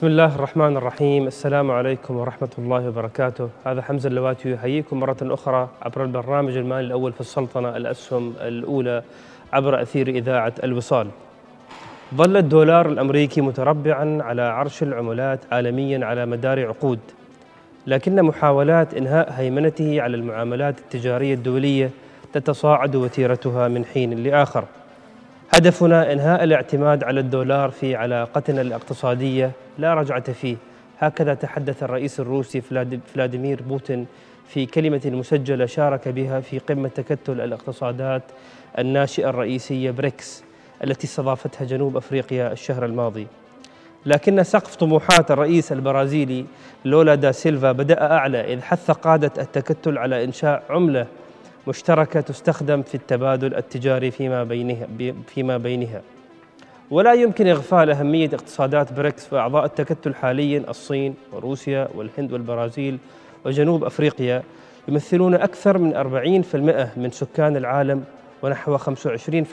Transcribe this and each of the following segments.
بسم الله الرحمن الرحيم السلام عليكم ورحمة الله وبركاته هذا حمزة اللواتي يحييكم مرة أخرى عبر البرنامج المالي الأول في السلطنة الأسهم الأولى عبر أثير إذاعة الوصال ظل الدولار الأمريكي متربعا على عرش العملات عالميا على مدار عقود لكن محاولات إنهاء هيمنته على المعاملات التجارية الدولية تتصاعد وتيرتها من حين لآخر هدفنا إنهاء الاعتماد على الدولار في علاقتنا الاقتصادية لا رجعة فيه هكذا تحدث الرئيس الروسي فلاديمير بوتين في كلمة مسجلة شارك بها في قمة تكتل الاقتصادات الناشئة الرئيسية بريكس التي استضافتها جنوب أفريقيا الشهر الماضي. لكن سقف طموحات الرئيس البرازيلي لولا دا سيلفا بدأ أعلى إذ حث قادة التكتل على إنشاء عملة مشتركة تستخدم في التبادل التجاري فيما بينها فيما بينها. ولا يمكن إغفال أهمية اقتصادات بريكس وأعضاء التكتل حاليا الصين وروسيا والهند والبرازيل وجنوب أفريقيا يمثلون أكثر من 40% من سكان العالم ونحو 25%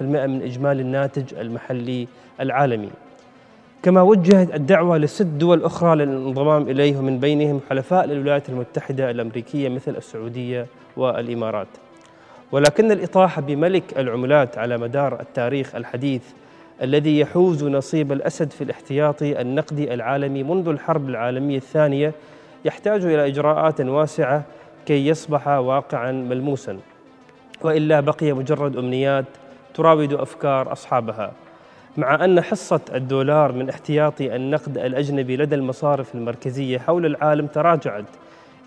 من إجمالي الناتج المحلي العالمي. كما وجهت الدعوة لست دول أخرى للانضمام إليه ومن بينهم حلفاء للولايات المتحدة الأمريكية مثل السعودية والإمارات. ولكن الإطاحة بملك العملات على مدار التاريخ الحديث الذي يحوز نصيب الأسد في الاحتياطي النقدي العالمي منذ الحرب العالمية الثانية يحتاج إلى إجراءات واسعة كي يصبح واقعا ملموسا. وإلا بقي مجرد أمنيات تراود أفكار أصحابها. مع أن حصة الدولار من احتياطي النقد الأجنبي لدى المصارف المركزية حول العالم تراجعت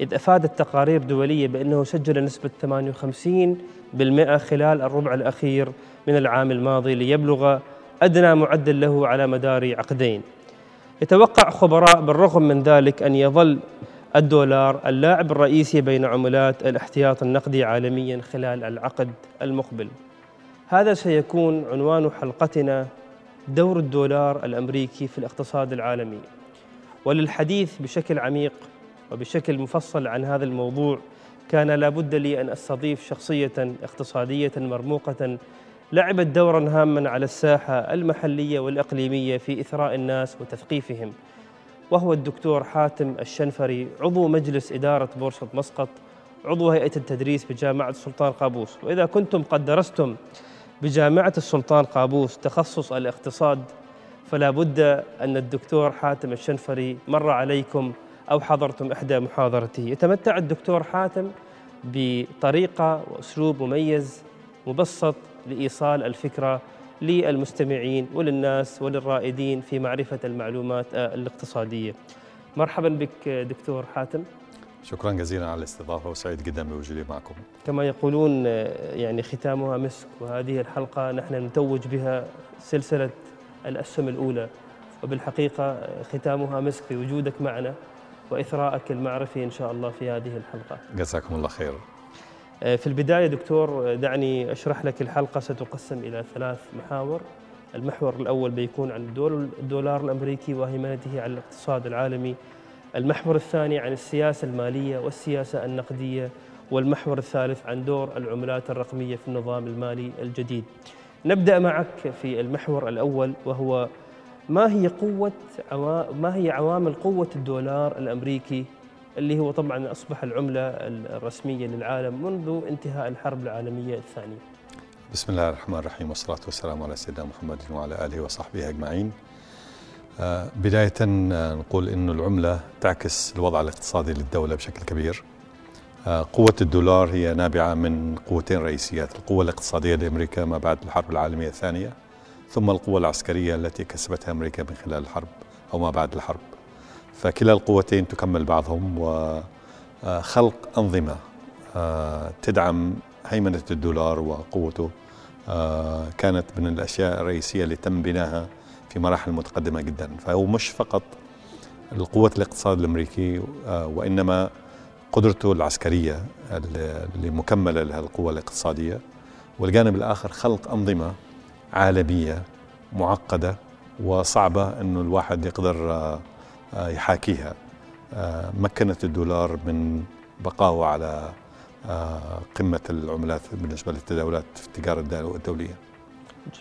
إذ أفادت تقارير دولية بأنه سجل نسبة 58% خلال الربع الأخير من العام الماضي ليبلغ أدنى معدل له على مدار عقدين. يتوقع خبراء بالرغم من ذلك أن يظل الدولار اللاعب الرئيسي بين عملات الاحتياط النقدي عالميا خلال العقد المقبل. هذا سيكون عنوان حلقتنا دور الدولار الأمريكي في الاقتصاد العالمي. وللحديث بشكل عميق وبشكل مفصل عن هذا الموضوع كان لابد لي أن أستضيف شخصية اقتصادية مرموقة لعبت دورا هاما على الساحة المحلية والإقليمية في إثراء الناس وتثقيفهم. وهو الدكتور حاتم الشنفري عضو مجلس إدارة بورصة مسقط عضو هيئة التدريس بجامعة السلطان قابوس. وإذا كنتم قد درستم بجامعة السلطان قابوس تخصص الاقتصاد فلا بد أن الدكتور حاتم الشنفري مر عليكم أو حضرتم إحدى محاضرته. يتمتع الدكتور حاتم بطريقة وأسلوب مميز مبسط لإيصال الفكرة للمستمعين وللناس وللرائدين في معرفة المعلومات آه، الاقتصادية. مرحبا بك دكتور حاتم. شكرا جزيلا على الاستضافة وسعيد جدا بوجودي معكم. كما يقولون آه، يعني ختامها مسك وهذه الحلقة نحن نتوج بها سلسلة الأسهم الأولى. وبالحقيقة آه، ختامها مسك في وجودك معنا وإثراءك المعرفي إن شاء الله في هذه الحلقة. جزاكم الله خير آه، في البداية دكتور دعني أشرح لك الحلقة ستقسم إلى ثلاث محاور. المحور الأول بيكون عن الدولار الأمريكي وهيمنته على الاقتصاد العالمي. المحور الثاني عن السياسة المالية والسياسة النقدية. والمحور الثالث عن دور العملات الرقمية في النظام المالي الجديد. نبدأ معك في المحور الأول وهو ما هي قوة ما هي عوامل قوة الدولار الأمريكي اللي هو طبعا أصبح العملة الرسمية للعالم منذ انتهاء الحرب العالمية الثانية. بسم الله الرحمن الرحيم والصلاة والسلام على سيدنا محمد وعلى آله وصحبه أجمعين. آه، بداية آه، نقول أن العملة تعكس الوضع الاقتصادي للدولة بشكل كبير. آه، قوة الدولار هي نابعة من قوتين رئيسيات القوة الاقتصادية لأمريكا ما بعد الحرب العالمية الثانية ثم القوة العسكرية التي كسبتها أمريكا من خلال الحرب أو ما بعد الحرب. فكلا القوتين تكمل بعضهم وخلق أنظمة آه، تدعم هيمنة الدولار وقوته. آه، كانت من الأشياء الرئيسية اللي تم بناها في مراحل متقدمة جدا. فهو مش فقط القوة الاقتصاد الأمريكي آه، وإنما قدرته العسكرية اللي مكملة لهذه القوة الاقتصادية. والجانب الآخر خلق أنظمة عالمية معقدة وصعبة أنه الواحد يقدر يحاكيها. آه، مكنت الدولار من بقائه على آه، قمة العملات بالنسبة للتداولات في التجارة الدولية.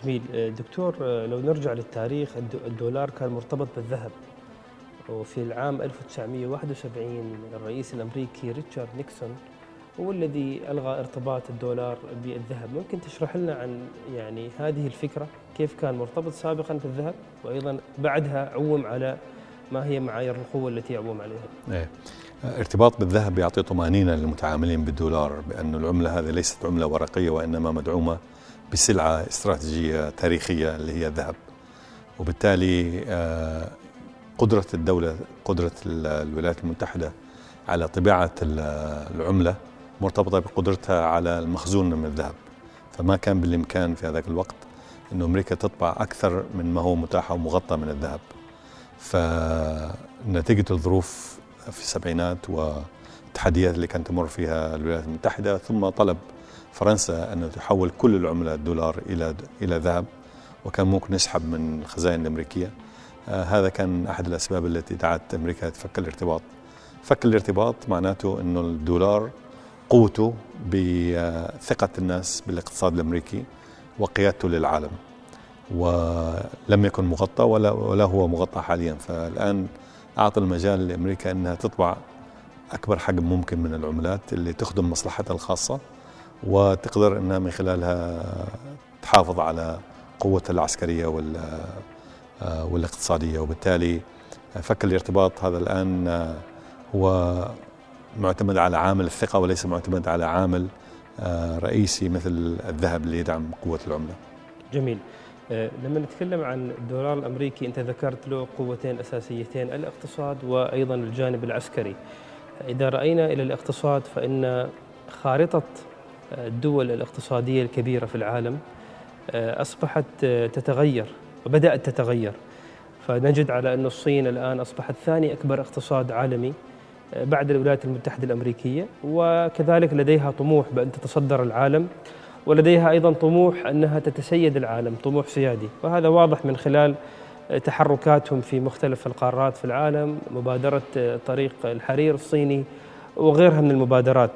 جميل. دكتور لو نرجع للتاريخ الدولار كان مرتبط بالذهب. وفي العام 1971 الرئيس الأمريكي ريتشارد نيكسون هو الذي ألغى ارتباط الدولار بالذهب. ممكن تشرح لنا عن يعني هذه الفكرة؟ كيف كان مرتبط سابقا في الذهب وأيضا بعدها عوم على ما هي معايير القوة التي يعوم عليها؟ إيه. ارتباط بالذهب يعطي طمأنينة للمتعاملين بالدولار بأن العملة هذه ليست عملة ورقية وإنما مدعومة بسلعة استراتيجية تاريخية اللي هي الذهب. وبالتالي آه، قدرة الدولة قدرة الولايات المتحدة على طباعة العملة مرتبطة بقدرتها على المخزون من الذهب. فما كان بالإمكان في هذاك الوقت أن أمريكا تطبع أكثر من ما هو متاح ومغطى من الذهب. فنتيجة الظروف في السبعينات والتحديات اللي كانت تمر فيها الولايات المتحدة ثم طلب فرنسا أن تحول كل العملة الدولار إلى إلى ذهب وكان ممكن يسحب من الخزائن الأمريكية آه هذا كان أحد الأسباب التي دعت أمريكا تفك الارتباط. فك الارتباط معناته أنه الدولار قوته بثقة الناس بالاقتصاد الأمريكي وقيادته للعالم. ولم يكن مغطى ولا, ولا هو مغطى حاليا. فالآن أعطى المجال لأمريكا أنها تطبع أكبر حجم ممكن من العملات اللي تخدم مصلحتها الخاصة وتقدر أنها من خلالها تحافظ على قوتها العسكرية والاقتصادية. وبالتالي فك الارتباط هذا الآن هو معتمد على عامل الثقة وليس معتمد على عامل آه، رئيسي مثل الذهب اللي يدعم قوة العملة. جميل. آه، لما نتكلم عن الدولار الأمريكي أنت ذكرت له قوتين أساسيتين الاقتصاد وأيضا الجانب العسكري. إذا رأينا إلى الاقتصاد فإن خارطة الدول الاقتصادية الكبيرة في العالم آه، أصبحت تتغير وبدأت تتغير. فنجد على أن الصين الآن أصبحت ثاني أكبر اقتصاد عالمي بعد الولايات المتحدة الأمريكية وكذلك لديها طموح بأن تتصدر العالم. ولديها أيضا طموح أنها تتسيد العالم طموح سيادي. وهذا واضح من خلال تحركاتهم في مختلف القارات في العالم مبادرة طريق الحرير الصيني وغيرها من المبادرات.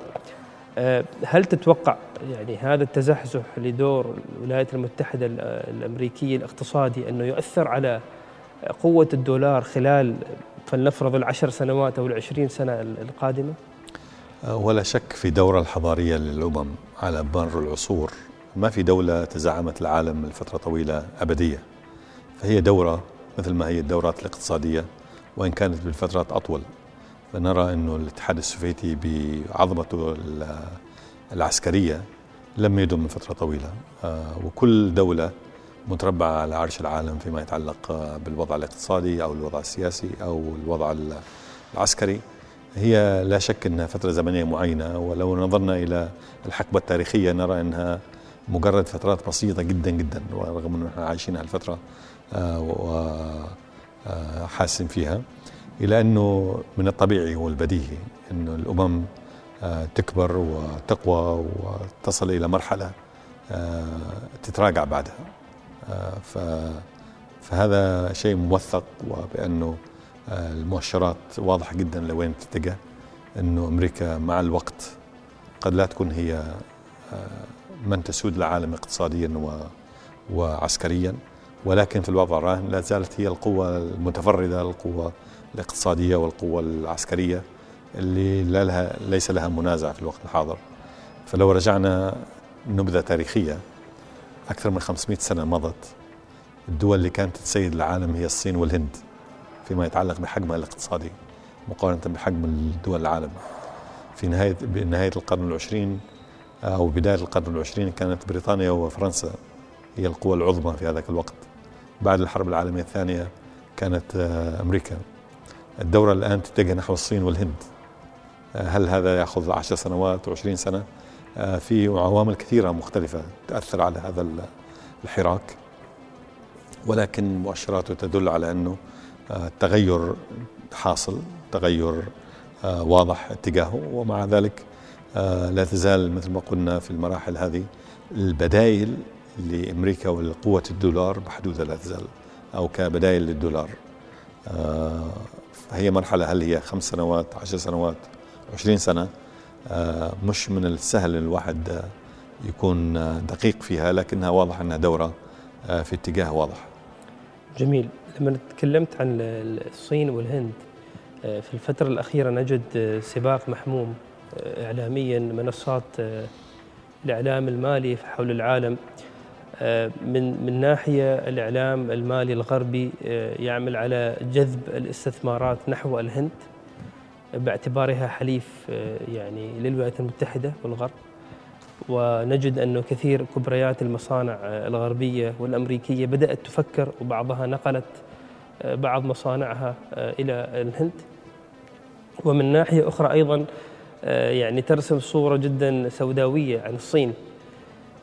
هل تتوقع يعني هذا التزحزح لدور الولايات المتحدة الأمريكية الاقتصادي أنه يؤثر على قوة الدولار خلال فلنفرض العشر سنوات أو العشرين سنة القادمة؟ ولا شك في دورة الحضارية للأمم على مر العصور. ما في دولة تزعمت العالم لفترة طويلة أبدية. فهي دورة مثل ما هي الدورات الاقتصادية وإن كانت بالفترات أطول. فنرى أنه الاتحاد السوفيتي بعظمته العسكرية لم يدم من فترة طويلة. أه، وكل دولة متربعة على عرش العالم فيما يتعلق بالوضع الاقتصادي أو الوضع السياسي أو الوضع العسكري. هي لا شك أنها فترة زمنية معينة ولو نظرنا إلى الحقبة التاريخية نرى أنها مجرد فترات بسيطة جدا جدا ورغم أن إحنا عايشين هالفترة وحاسين آه، فيها. إلى أنه من الطبيعي والبديهي أنه الأمم آه، تكبر وتقوى وتصل إلى مرحلة آه، تتراجع بعدها. فهذا شيء موثق وبأنه آه، المؤشرات واضحة جدا لوين تتجه أنه أمريكا مع الوقت قد لا تكون هي آه، من تسود العالم اقتصاديا وعسكريا ولكن في الوضع الراهن لا زالت هي القوة المتفردة القوة الاقتصادية والقوة العسكرية اللي لا لها ليس لها منازع في الوقت الحاضر. فلو رجعنا نبذة تاريخية أكثر من 500 سنة مضت الدول اللي كانت تسيد العالم هي الصين والهند. فيما يتعلق بحجمها الاقتصادي مقارنة بحجم الدول العالم. في نهاية بنهاية القرن العشرين أو بداية القرن العشرين كانت بريطانيا وفرنسا هي القوى العظمى في هذاك الوقت. بعد الحرب العالمية الثانية كانت آه، أمريكا. الدورة الآن تتجه نحو الصين والهند. آه، هل هذا يأخذ عشر سنوات وعشرين سنة؟ آه، في عوامل كثيرة مختلفة تأثر على هذا الحراك. ولكن مؤشراته تدل على أنه آه، حاصل تغير آه، واضح اتجاهه ومع ذلك لا تزال مثل ما قلنا في المراحل هذه البدائل لأمريكا ولقوه الدولار محدودة لا تزال أو كبدائل للدولار. هي مرحلة هل هي خمس سنوات عشر سنوات عشرين سنة؟ آه، مش من السهل الواحد آه، يكون آه، دقيق فيها لكنها واضح إنها دورة في اتجاه واضح. جميل، لما تكلمت عن الصين والهند آه، في الفترة الأخيرة نجد آه، سباق محموم آه، إعلاميا منصات الإعلام المالي حول العالم. من من ناحية الإعلام المالي الغربي يعمل على جذب الاستثمارات نحو الهند باعتبارها حليف يعني للولايات المتحدة والغرب. ونجد أنه كثير كبريات المصانع الغربية والأمريكية بدأت تفكر وبعضها نقلت بعض مصانعها إلى الهند. ومن ناحية أخرى أيضا آه، يعني ترسم صورة جدا سوداوية عن الصين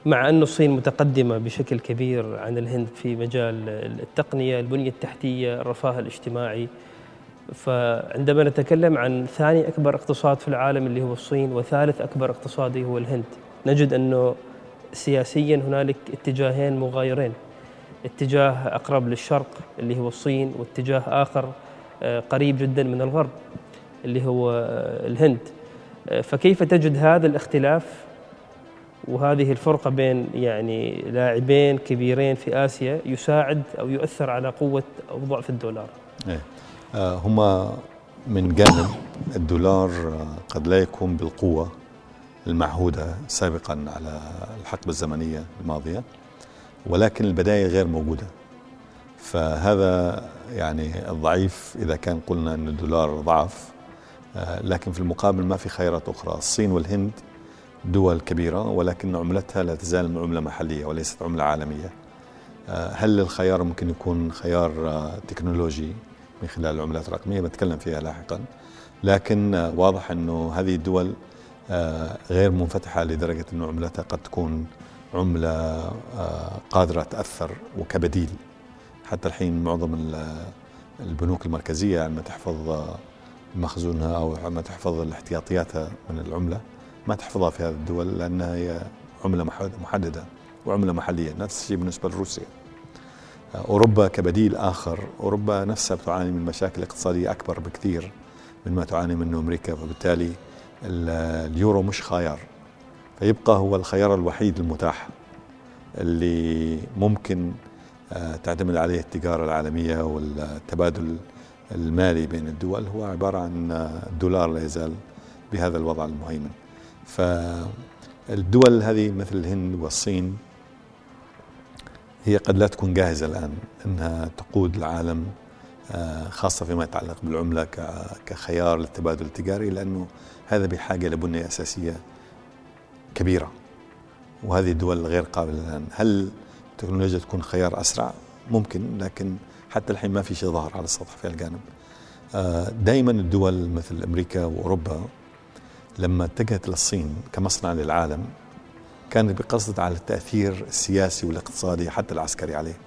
مع أن الصين متقدمة بشكل كبير عن الهند في مجال التقنية البنية التحتية الرفاه الاجتماعي. فعندما نتكلم عن ثاني أكبر اقتصاد في العالم اللي هو الصين وثالث أكبر اقتصادي هو الهند نجد أنه سياسيا هنالك اتجاهين مغايرين. اتجاه أقرب للشرق اللي هو الصين واتجاه آخر آه، قريب جدا من الغرب اللي هو الهند. فكيف تجد هذا الاختلاف؟ وهذه الفرقة بين يعني لاعبين كبيرين في آسيا يساعد أو يؤثر على قوة أو ضعف الدولار. إيه. آه هما من جانب الدولار آه، قد لا يكون بالقوة. المعهودة سابقا على الحقبة الزمنية الماضية ولكن البداية غير موجودة. فهذا يعني الضعيف إذا كان قلنا أن الدولار ضعف آه، لكن في المقابل ما في خيارات أخرى. الصين والهند دول كبيرة ولكن عملتها لا تزال عملة محلية وليست عملة عالمية. آه، هل الخيار ممكن يكون خيار آه، تكنولوجي من خلال العملات الرقمية بتكلم فيها لاحقا. لكن واضح أنه هذه الدول غير منفتحة لدرجة أنه عملتها قد تكون عملة قادرة تأثر وكبديل. حتى الحين معظم البنوك المركزية عندما تحفظ مخزونها أو ما تحفظ الاحتياطياتها من العملة. ما تحفظها في هذه الدول لأنها هي عملة محددة وعملة محلية. نفس الشيء بالنسبة لروسيا. أوروبا كبديل آخر. أوروبا نفسها بتعاني من مشاكل اقتصادية أكبر بكثير من ما تعاني منه أمريكا. فبالتالي اليورو مش خيار فيبقى هو الخيار الوحيد المتاح اللي ممكن آه، تعتمد عليه التجارة العالمية والتبادل المالي بين الدول. هو عبارة عن الدولار لا يزال بهذا الوضع المهيمن. فالدول هذه مثل الهند والصين هي قد لا تكون جاهزة الآن أنها تقود العالم آه، خاصة فيما يتعلق بالعملة كخيار للتبادل التجاري لأنه هذا بحاجة لبنية أساسية كبيرة وهذه الدول غير قابلة الآن. هل التكنولوجيا تكون خيار أسرع؟ ممكن لكن حتى الحين ما في شيء ظهر على السطح في الجانب. آه، دائما الدول مثل أمريكا وأوروبا لما اتجهت للصين كمصنع للعالم كانت بقصد على التأثير السياسي والاقتصادي حتى العسكري عليه.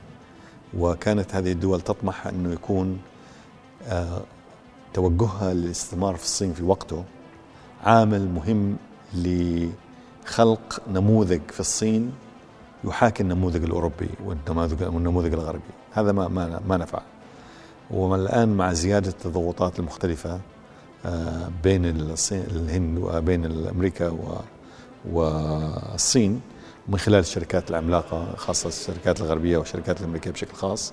وكانت هذه الدول تطمح إنه يكون آه، توجهها للاستثمار في الصين في وقته. عامل مهم لخلق نموذج في الصين يحاكي النموذج الأوروبي والنموذج الغربي. هذا ما ما ما نفع. والان مع زيادة الضغوطات المختلفة آه، بين الصين الهند وبين أمريكا والصين من خلال الشركات العملاقة خاصة الشركات الغربية والشركات الأمريكية بشكل خاص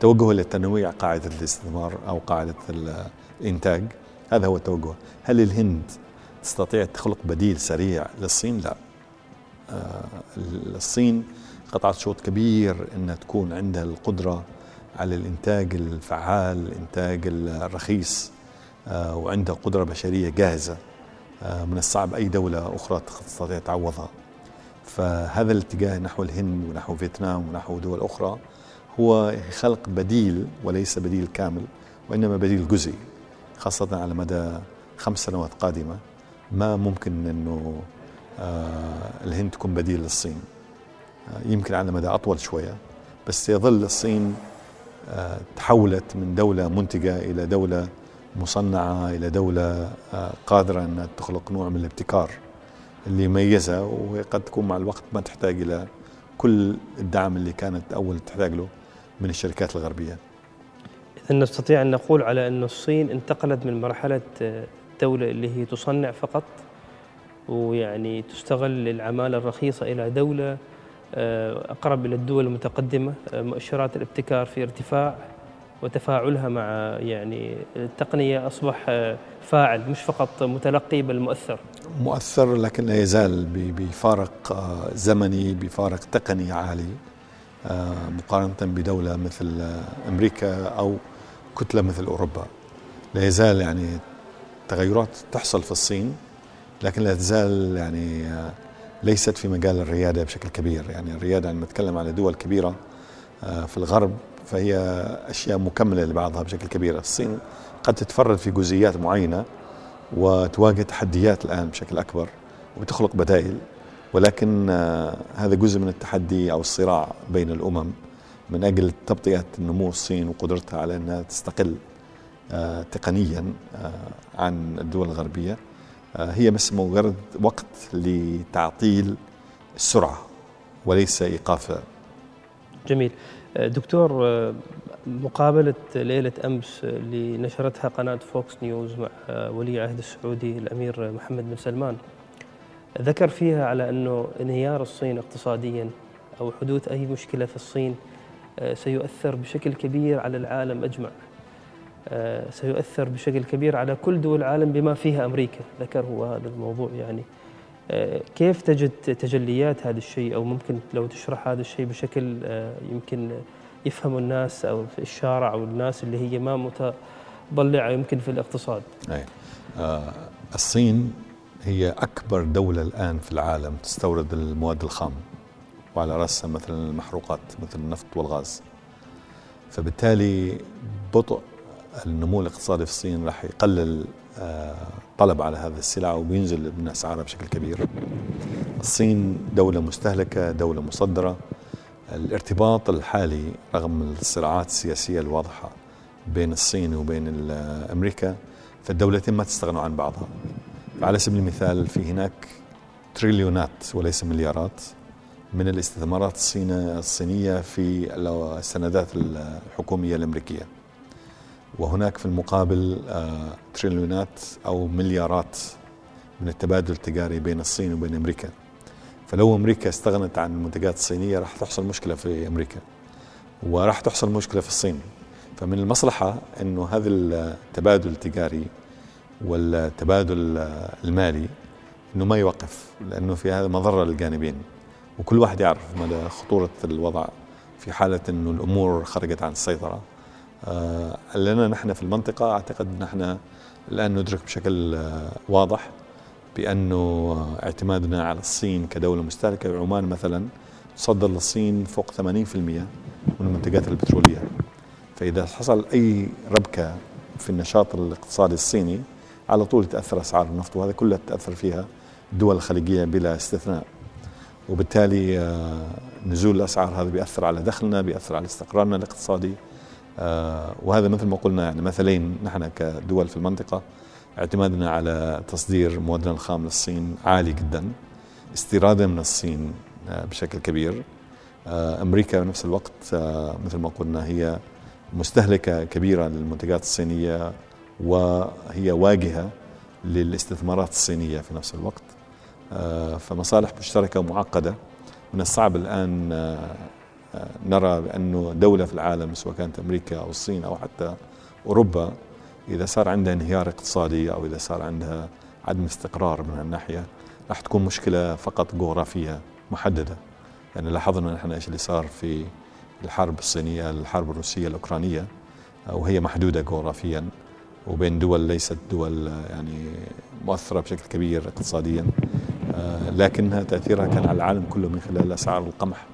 توجه لتنويع قاعدة الاستثمار أو قاعدة الإنتاج. هذا هو التوجه. هل الهند تستطيع تخلق بديل سريع للصين؟ لا. آه، الصين قطعت شوط كبير إنها تكون عندها القدرة على الإنتاج الفعال الإنتاج الرخيص آه، وعندها قدرة بشرية جاهزة آه، من الصعب أي دولة أخرى تستطيع تعوضها. فهذا الاتجاه نحو الهند ونحو فيتنام ونحو دول أخرى هو خلق بديل وليس بديل كامل وإنما بديل جزئي خاصة على مدى خمس سنوات قادمة. ما ممكن إنه آه، الهند تكون بديل للصين. آه، يمكن على مدى أطول شوية بس يظل الصين آه، تحولت من دولة منتجة إلى دولة مصنعة إلى دولة قادرة أن تخلق نوع من الابتكار اللي يميزها وقد تكون مع الوقت ما تحتاج إلى كل الدعم اللي كانت أول تحتاج له من الشركات الغربية. إذا نستطيع أن نقول على أن الصين انتقلت من مرحلة دولة اللي هي تصنع فقط ويعني تستغل العمالة الرخيصة إلى دولة آه، أقرب إلى الدول المتقدمة آه، مؤشرات الابتكار في ارتفاع وتفاعلها مع يعني التقنية أصبح فاعل مش فقط متلقي بل مؤثر. مؤثر لكن لا يزال بفارق آه، زمني بفارق تقني عالي آه، مقارنة بدولة مثل أمريكا أو كتلة مثل أوروبا. لا يزال يعني تغيرات تحصل في الصين لكن لا تزال يعني آه، ليست في مجال الريادة بشكل كبير. يعني الريادة عندما نتكلم على دول كبيرة في الغرب فهي أشياء مكملة لبعضها بشكل كبير. الصين قد تتفرد في جزئيات معينة وتواجه تحديات الآن بشكل أكبر وتخلق بدائل ولكن آه، هذا جزء من التحدي أو الصراع بين الأمم من أجل تبطئة نمو الصين وقدرتها على أنها تستقل. آه، تقنيا آه، عن الدول الغربية. هي بس مجرد وقت لتعطيل السرعة وليس إيقافها جميل. دكتور مقابلة ليلة أمس اللي نشرتها قناة فوكس نيوز مع ولي عهد السعودي الأمير محمد بن سلمان ذكر فيها على أنه انهيار الصين اقتصاديا أو حدوث أي مشكلة في الصين آه، سيؤثر بشكل كبير على العالم أجمع. آه، سيؤثر بشكل كبير على كل دول العالم بما فيها أمريكا ذكر هو هذا الموضوع يعني آه، كيف تجد تجليات هذا الشيء أو ممكن لو تشرح هذا الشيء بشكل يمكن يفهموا الناس أو في الشارع أو الناس اللي هي ما متضلعة يمكن في الاقتصاد. أي. آه الصين هي أكبر دولة الآن في العالم تستورد المواد الخام وعلى رأسها مثلا المحروقات مثل النفط والغاز. فبالتالي بطء النمو الاقتصادي في الصين راح يقلل آه طلب على هذه السلع وبينزل من اسعارها بشكل كبير. الصين دولة مستهلكة، دولة مصدرة، الارتباط الحالي رغم الصراعات السياسية الواضحة بين الصين وبين أمريكا فالدولتين ما تستغنوا عن بعضها. على سبيل المثال في هناك تريليونات وليس مليارات من الاستثمارات الصينية في السندات الحكومية الأمريكية. وهناك في المقابل آه، تريليونات أو مليارات من التبادل التجاري بين الصين وبين أمريكا. فلو أمريكا استغنت عن المنتجات الصينية راح تحصل مشكلة في أمريكا. وراح تحصل مشكلة في الصين. فمن المصلحة إنه هذا التبادل التجاري والتبادل المالي إنه ما يوقف لأنه في هذا مضرة للجانبين. وكل واحد يعرف مدى خطورة الوضع في حالة إنه الأمور خرجت عن السيطرة. آه لنا نحن في المنطقة أعتقد نحن الآن ندرك بشكل آه واضح بأنه اعتمادنا على الصين كدولة مستهلكة عمان مثلا تصدر للصين فوق 80% من المنتجات البترولية. فإذا حصل أي ربكة في النشاط الاقتصادي الصيني على طول تأثر أسعار النفط وهذا كله تأثر فيها الدول الخليجية بلا استثناء. وبالتالي آه، نزول الأسعار هذا بيأثر على دخلنا بيأثر على استقرارنا الاقتصادي. آه، وهذا مثل ما قلنا يعني مثلين نحن كدول في المنطقة. اعتمادنا على تصدير موادنا الخام للصين عالي جدا. استيرادنا من الصين آه، بشكل كبير. آه، أمريكا بنفس الوقت آه، مثل ما قلنا هي مستهلكة كبيرة للمنتجات الصينية وهي واجهة للاستثمارات الصينية في نفس الوقت. فمصالح مشتركة معقده من الصعب الآن نرى بانه دولة في العالم سواء كانت أمريكا أو الصين أو حتى أوروبا إذا صار عندها انهيار اقتصادي أو إذا صار عندها عدم استقرار من هالناحية راح تكون مشكلة فقط جغرافية محددة. يعني لاحظنا نحن إيش اللي صار في الحرب الصينية الحرب الروسية الأوكرانية وهي محدودة جغرافيا وبين دول ليست دول يعني مؤثرة بشكل كبير اقتصاديا. لكنها تأثيرها كان على العالم كله من خلال أسعار القمح.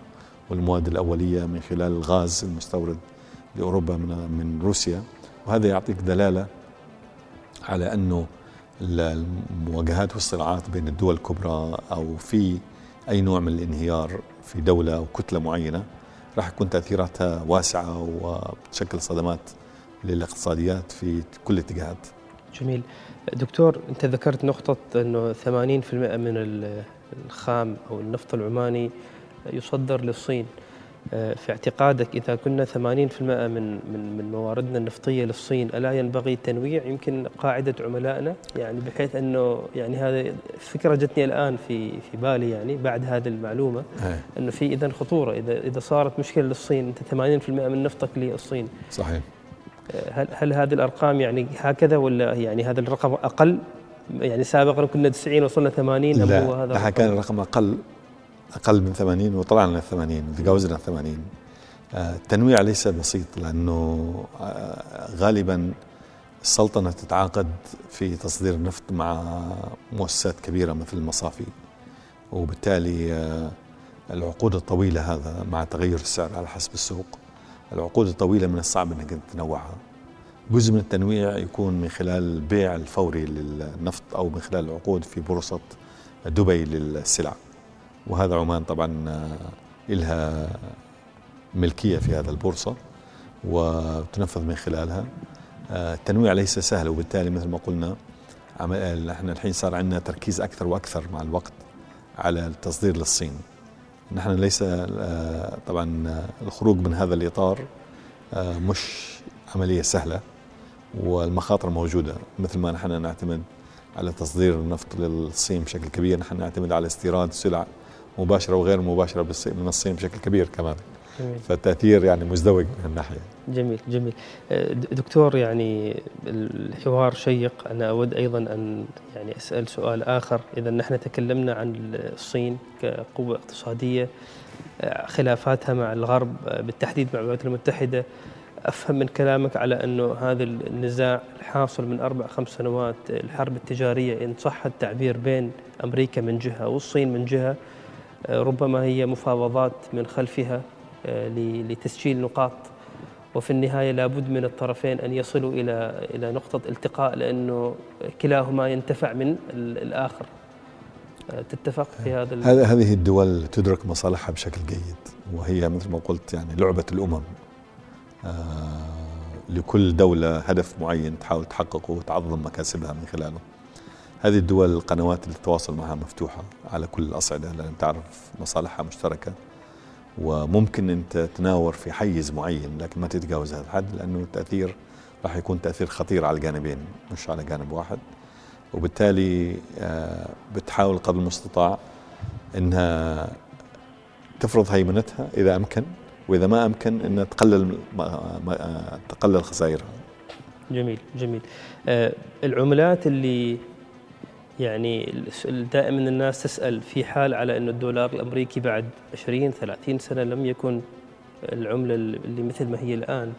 والمواد الأولية من خلال الغاز المستورد لأوروبا من من روسيا وهذا يعطيك دلالة على انه المواجهات والصراعات بين الدول الكبرى أو في أي نوع من الانهيار في دولة أو كتلة معينة راح يكون تأثيراتها واسعة وبتشكل صدمات للاقتصاديات في كل الاتجاهات. جميل. دكتور أنت ذكرت نقطة إنه 80% من الخام أو النفط العماني يصدر للصين. آه، في اعتقادك إذا كنا 80% من من من مواردنا النفطية للصين ألا ينبغي تنويع يمكن قاعدة عملائنا؟ يعني بحيث أنه يعني هذا فكره جتني الآن في في بالي يعني بعد هذه المعلومة أنه في اذا خطورة. اذا إذا صارت مشكلة للصين أنت 80% من نفطك للصين. صحيح. هل هل هذه الأرقام يعني هكذا ولا يعني هذا الرقم أقل؟ يعني سابقا كنا 90 وصلنا 80 لا هذا كان الرقم أقل. أقل من 80 وطلعنا ل 80 تجاوزنا 80 التنويع ليس بسيط لأنه آه، غالبا السلطنة تتعاقد في تصدير النفط مع مؤسسات كبيرة مثل المصافي وبالتالي آه، العقود الطويلة هذا مع تغير السعر على حسب السوق العقود الطويلة من الصعب إنك تنوعها. جزء من التنويع يكون من خلال البيع الفوري للنفط أو من خلال العقود في بورصة دبي للسلع. وهذا عمان طبعا آه، لها ملكية في هذا البورصة وتنفذ من خلالها. آه، التنويع ليس سهل وبالتالي مثل ما قلنا إحنا الحين صار عندنا تركيز أكثر وأكثر مع الوقت على التصدير للصين. نحن ليس آه، طبعا الخروج من هذا الإطار مش عملية سهلة والمخاطر موجودة. مثل ما نحن نعتمد على تصدير النفط للصين بشكل كبير نحن نعتمد على استيراد سلع مباشرة وغير مباشرة من الصين بشكل كبير كمان. جميل. فالتأثير يعني مزدوج من الناحية. جميل جميل. أه، دكتور يعني الحوار شيق. أنا أود أيضا أن يعني أسأل سؤال آخر. إذا نحن تكلمنا عن الصين كقوة اقتصادية أه، خلافاتها مع الغرب أه، بالتحديد مع الولايات المتحدة أفهم من كلامك على انه هذا النزاع الحاصل من أربع خمس سنوات الحرب التجارية إن صح التعبير بين أمريكا من جهة والصين من جهة ربما هي مفاوضات من خلفها آه، لتسجيل نقاط. وفي النهاية لابد من الطرفين أن يصلوا إلى إلى نقطة التقاء لأنه كلاهما ينتفع من الآخر. آه، تتفق في هذا هذه الدول تدرك مصالحها بشكل جيد وهي مثل ما قلت يعني لعبة الأمم. آه، لكل دولة هدف معين تحاول تحققه وتعظم مكاسبها من خلاله. هذه الدول القنوات اللي التواصل معها مفتوحة على كل الأصعدة لأن تعرف مصالحها مشتركة وممكن أنت تناور في حيز معين لكن ما تتجاوز هذا الحد لأنه التأثير راح يكون تأثير خطير على الجانبين مش على جانب واحد. وبالتالي آه، بتحاول قدر المستطاع أنها تفرض هيمنتها إذا أمكن وإذا ما أمكن ان تقلل تقلل خسائرها. جميل جميل. آه العملات اللي يعني دائما الناس تسأل في حال على إنه الدولار الأمريكي بعد 20 30 سنة لم يكن العملة اللي مثل ما هي الآن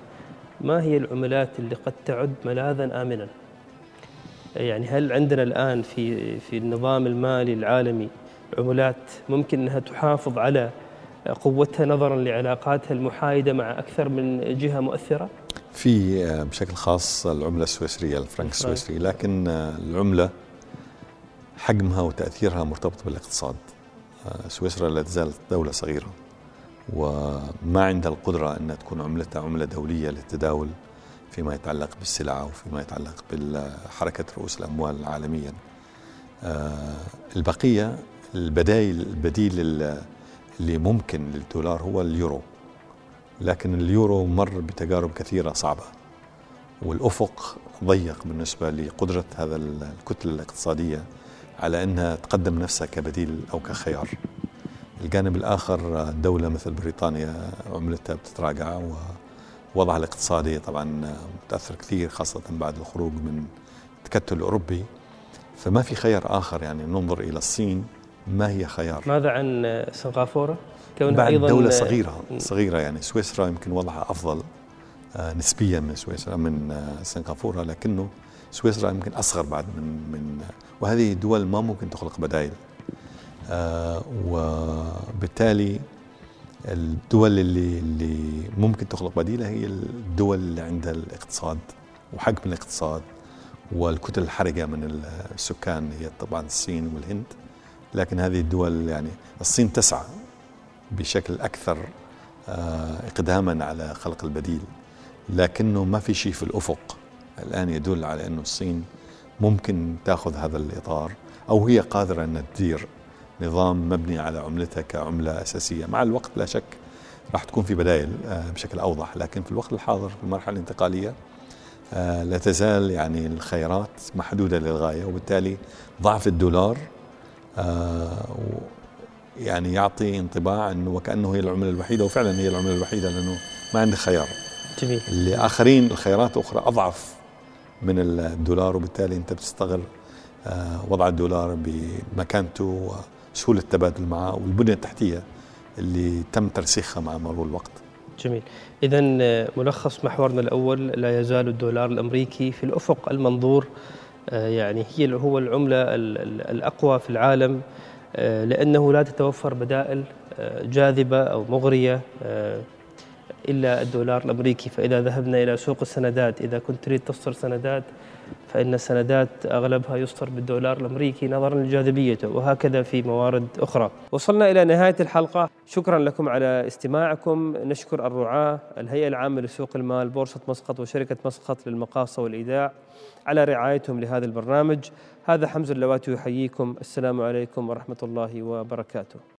ما هي العملات اللي قد تعد ملاذا امنا؟ يعني هل عندنا الآن في في النظام المالي العالمي عملات ممكن إنها تحافظ على قوتها نظرا لعلاقاتها المحايدة مع أكثر من جهة مؤثرة؟ في آه، بشكل خاص العملة السويسرية الفرنك السويسري لكن آه، العملة حجمها وتأثيرها مرتبط بالاقتصاد. آه، سويسرا لا تزال دولة صغيرة وما عندها القدرة أن تكون عملتها عملة دولية للتداول فيما يتعلق بالسلع وفيما يتعلق بحركه رؤوس الأموال عالميا. البقية البدايل البديل اللي ممكن للدولار هو اليورو لكن اليورو مر بتجارب كثيرة صعبة والأفق ضيق بالنسبة لقدرة هذا الكتلة الاقتصادية على أنها تقدم نفسها كبديل أو كخيار. الجانب الآخر دولة مثل بريطانيا عملتها بتتراجع ووضعها الاقتصادي طبعا متأثر كثير خاصة بعد الخروج من التكتل الأوروبي. فما في خيار آخر يعني ننظر إلى الصين ما هي خيار؟ ماذا عن سنغافورة؟ كونها بعد أيضا دولة صغيرة صغيرة يعني سويسرا يمكن وضعها أفضل آه، نسبيا من سويسرا من آه، سنغافورة لكنه سويسرا يمكن أصغر بعد من من وهذه الدول ما ممكن تخلق بدائل. آه، وبالتالي الدول اللي اللي ممكن تخلق بديلة هي الدول اللي عندها الاقتصاد وحجم الاقتصاد والكتل الحرجة من السكان هي طبعا الصين والهند. لكن هذه الدول يعني الصين تسعى بشكل أكثر آه، اقداما على خلق البديل. لكنه ما في شيء في الأفق. الآن يدل على انه الصين ممكن تأخذ هذا الإطار أو هي قادرة أن تدير نظام مبني على عملتها كعملة أساسية. مع الوقت لا شك راح تكون في بدائل آه، بشكل أوضح. لكن في الوقت الحاضر في المرحلة الانتقالية آه، لا تزال يعني الخيارات محدودة للغاية وبالتالي ضعف الدولار آه، يعني يعطي انطباع أنه وكأنه هي العملة الوحيدة وفعلا هي العملة الوحيدة لأنه ما عندي خيار. جميل. اللي اخرين الخيارات الاخرى أضعف من الدولار وبالتالي أنت بتستغل آه، وضع الدولار بمكانته وسهولة التبادل معه والبنية التحتية اللي تم ترسيخها مع مرور الوقت. جميل إذا آه، ملخص محورنا الأول لا يزال الدولار الأمريكي في الأفق المنظور آه، يعني هي هو العملة الأقوى في العالم لأنه لا تتوفر بدائل جاذبة أو مغرية إلا الدولار الأمريكي. فإذا ذهبنا إلى سوق السندات إذا كنت تريد تصدر سندات فإن السندات أغلبها يصدر بالدولار الأمريكي نظرا لجاذبيته وهكذا في موارد أخرى. وصلنا إلى نهاية الحلقة. شكرا لكم على استماعكم. نشكر الرعاة الهيئة العامة لسوق المال بورصة مسقط وشركة مسقط للمقاصة والإيداع على رعايتهم لهذا البرنامج. هذا حمزة اللواتي يحييكم. السلام عليكم ورحمة الله وبركاته.